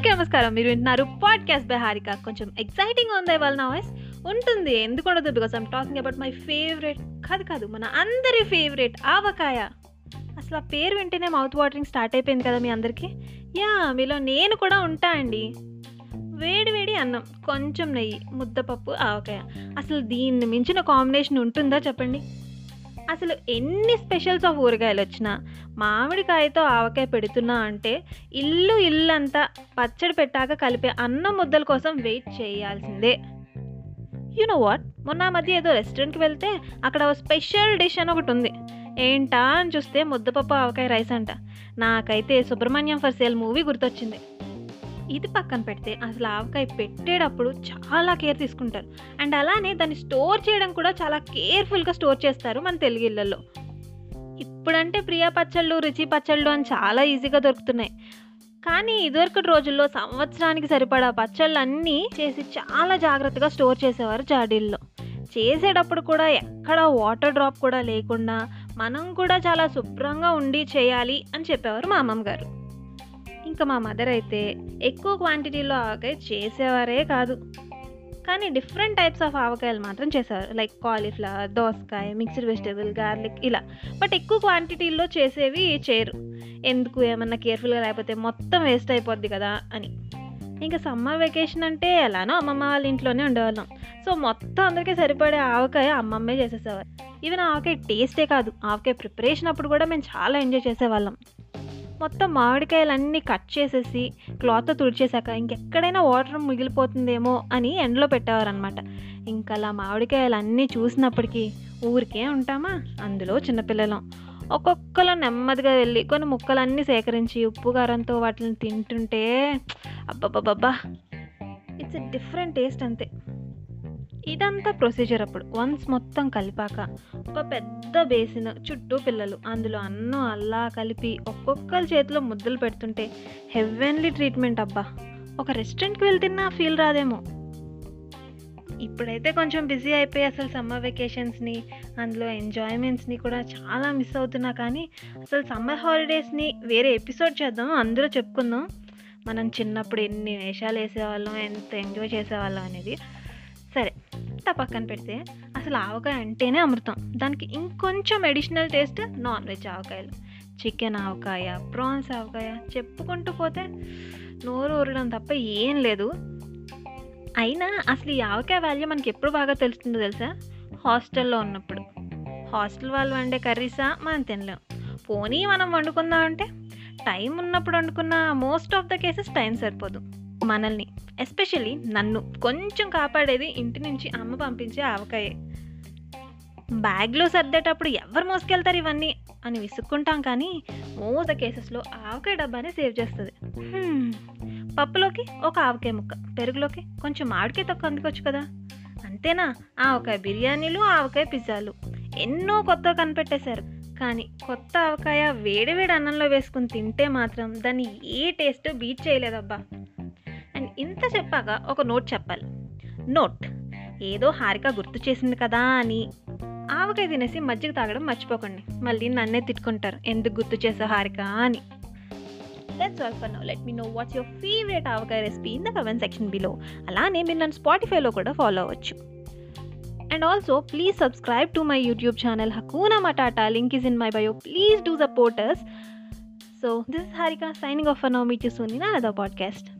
అందరికీ నమస్కారం. మీరు వింటున్నారు పాడ్కాస్ట్ బై హారిక కొంచెం ఎక్సైటింగ్ ఉంది వాళ్ళ నా వాయిస్ ఉంటుంది. ఎందుకు ఉండదు? Because I'm talking about my favourite కాదు కాదు మన అందరి ఫేవరెట్ ఆవకాయ. అసలు ఆ పేరు వింటేనే మౌత్ వాటరింగ్ స్టార్ట్ అయిపోయింది కదా మీ అందరికీ? యా మీలో నేను కూడా ఉంటా అండి. వేడి వేడి అన్నం కొంచెం నెయ్యి ముద్దపప్పు ఆవకాయ. అసలు దీన్ని మించిన కాంబినేషన్ ఉంటుందా చెప్పండి? అసలు ఎన్ని స్పెషల్స్ ఆఫ్ ఊరగాయలు వచ్చినా మామిడికాయతో ఆవకాయ పెడుతున్నా అంటే ఇల్లు ఇల్లంతా పచ్చడి పెట్టాక కలిపే అన్నం ముద్దల కోసం వెయిట్ చేయాల్సిందే. యు నో వాట్ మొన్న మధ్య ఏదో రెస్టారెంట్కి వెళ్తే అక్కడ స్పెషల్ డిష్ అని ఒకటి ఉంది. ఏంటా అని చూస్తే ముద్దపప్పు ఆవకాయ రైస్ అంట. నాకైతే సుబ్రహ్మణ్యం ఫర్ సేల్ మూవీ గుర్తొచ్చింది. ఇది పక్కన పెడితే అసలు ఆవకాయ పెట్టేటప్పుడు చాలా కేర్ తీసుకుంటారు. అండ్ అలానే దాన్ని స్టోర్ చేయడం కూడా చాలా కేర్ఫుల్గా స్టోర్ చేస్తారు మన తెలుగు ఇళ్ళల్లో ఇప్పుడంటే ప్రియా పచ్చళ్ళు రుచి పచ్చళ్ళు అని చాలా ఈజీగా దొరుకుతున్నాయి. కానీ ఇదివరకటి రోజుల్లో సంవత్సరానికి సరిపడా పచ్చళ్ళు అన్నీ చేసి చాలా జాగ్రత్తగా స్టోర్ చేసేవారు జాడీల్లో. చేసేటప్పుడు కూడా ఎక్కడ వాటర్ డ్రాప్ కూడా లేకుండా మనం కూడా చాలా శుభ్రంగా ఉండి చేయాలి అని చెప్పేవారు మా అమ్మమ్మ గారు. ఇంకా మా మదర్ అయితే ఎక్కువ క్వాంటిటీలో ఆవకాయ చేసేవారే కాదు. కానీ డిఫరెంట్ టైప్స్ ఆఫ్ ఆవకాయలు మాత్రం చేసేవారు. లైక్ కాలీఫ్లవర్ దోసకాయ మిక్స్డ్ వెజిటేబుల్ గార్లిక్ ఇలా. బట్ ఎక్కువ క్వాంటిటీల్లో చేసేవి చేయరు. ఎందుకు? ఏమన్నా కేర్ఫుల్గా లేకపోతే మొత్తం వేస్ట్ అయిపోద్ది కదా అని. ఇంకా సమ్మర్ వెకేషన్ అంటే ఎలానో అమ్మమ్మ వాళ్ళ ఇంట్లోనే ఉండేవాళ్ళం. సో మొత్తం అందరికీ సరిపడే ఆవకాయ అమ్మమ్మే చేసేసేవారు. ఈవెన్ ఆవకాయ టేస్టే కాదు. ఆవకాయ ప్రిపరేషన్ అప్పుడు కూడా మేము చాలా ఎంజాయ్ చేసేవాళ్ళం. మొత్తం మామిడికాయలన్నీ కట్ చేసేసి క్లాత్తో తుడిచేశాక ఇంకెక్కడైనా వాటర్ మిగిలిపోతుందేమో అని ఎండలో పెట్టేవారనమాట ఇంకా అలా మామిడికాయలు అన్నీ చూసినప్పటికీ ఊరికే ఉంటామా? అందులో చిన్నపిల్లలం. ఒక్కొక్కలో నెమ్మదిగా వెళ్ళి కొన్ని ముక్కలన్నీ సేకరించి ఉప్పు కారంతో వాటిని తింటుంటే అబ్బబ్బబ్బబ్బా! ఇట్స్ ఎ డిఫరెంట్ టేస్ట్ అంతే. ఇదంతా ప్రొసీజర్ అప్పుడు. వన్స్ మొత్తం కలిపాక ఒక పెద్ద బేసిన్ చుట్టూ పిల్లలు అందులో అన్నం అల్లా కలిపి ఒక్కొక్కరి చేతిలో ముద్దలు పెడుతుంటే హెవెన్లీ ట్రీట్మెంట్ అబ్బా. ఒక రెస్టారెంట్కి వెళ్తున్నా ఫీల్ రాదేమో. ఇప్పుడైతే కొంచెం బిజీ అయిపోయి అసలు సమ్మర్ వెకేషన్స్ని అందులో ఎంజాయ్మెంట్స్ని కూడా చాలా మిస్ అవుతున్నా కానీ అసలు సమ్మర్ హాలిడేస్ని వేరే ఎపిసోడ్ చేద్దాం అందులో చెప్పుకుందాం. మనం చిన్నప్పుడు ఎన్ని వేషాలు వేసేవాళ్ళం ఎంత ఎంజాయ్ చేసేవాళ్ళం అనేది. సరే. అంతా పక్కన పెడితే అసలు ఆవకాయ అంటేనే అమృతం. దానికి ఇంకొంచెం అడిషనల్ టేస్ట్ నాన్ వెజ్ ఆవకాయలు. చికెన్ ఆవకాయ ప్రాన్స్ ఆవకాయ చెప్పుకుంటూ పోతే నోరు ఊరడం తప్ప ఏం లేదు. అయినా అసలు ఈ ఆవకాయ వాల్యూ మనకి ఎప్పుడు బాగా తెలుస్తుందో తెలుసా? హాస్టల్లో ఉన్నప్పుడు. హాస్టల్ వాళ్ళు వండే కర్రీసా మనం తినలేం. పోనీ మనం వండుకుందాం అంటే టైం ఉన్నప్పుడు వండుకున్న most of the cases time సరిపోదు. మనల్ని. ఎస్పెషల్లీ నన్ను కొంచెం కాపాడేది ఇంటి నుంచి అమ్మ పంపించే ఆవకాయే. బ్యాగ్లో సర్దేటప్పుడు ఎవరు మోసుకెళ్తారు ఇవన్నీ అని విసుక్కుంటాం కానీ మోస్ట్ కేసెస్లో ఆవకాయ డబ్బానే సేవ్ చేస్తుంది. పప్పులోకి ఒక ఆవకాయ ముక్క పెరుగులోకి కొంచెం మామిడికాయ తక్కువ అందుకోవచ్చు కదా. అంతేనా? ఆవకాయ బిర్యానీలు ఆవకాయ పిజ్జాలు ఎన్నో కొత్త కనిపెట్టేశారు. కానీ కొత్త ఆవకాయ వేడి వేడి అన్నంలో వేసుకుని తింటే మాత్రం దాన్ని ఏ టేస్ట్ బీట్ చేయలేదబ్బా. అండ్ ఇంత చెప్పాక ఒక నోట్ చెప్పాలి. నోట్. ఏదో హారిక గుర్తు చేసింది కదా అని ఆవకాయ తినేసి మజ్జిగ తాగడం మర్చిపోకండి. మళ్ళీ నన్నే తిట్టుకుంటారు. ఎందుకు గుర్తు చేసావు హారిక అని. That's all for now let me know what's your favourite avakaya recipe in the comment section below అలానే మీరు నన్ను స్పాటిఫైలో కూడా ఫాలో అవ్వచ్చు. And also please subscribe to my YouTube channel Hakuna Matata link is in my bio please do supporters so this Harika signing off for now meet you soon in another podcast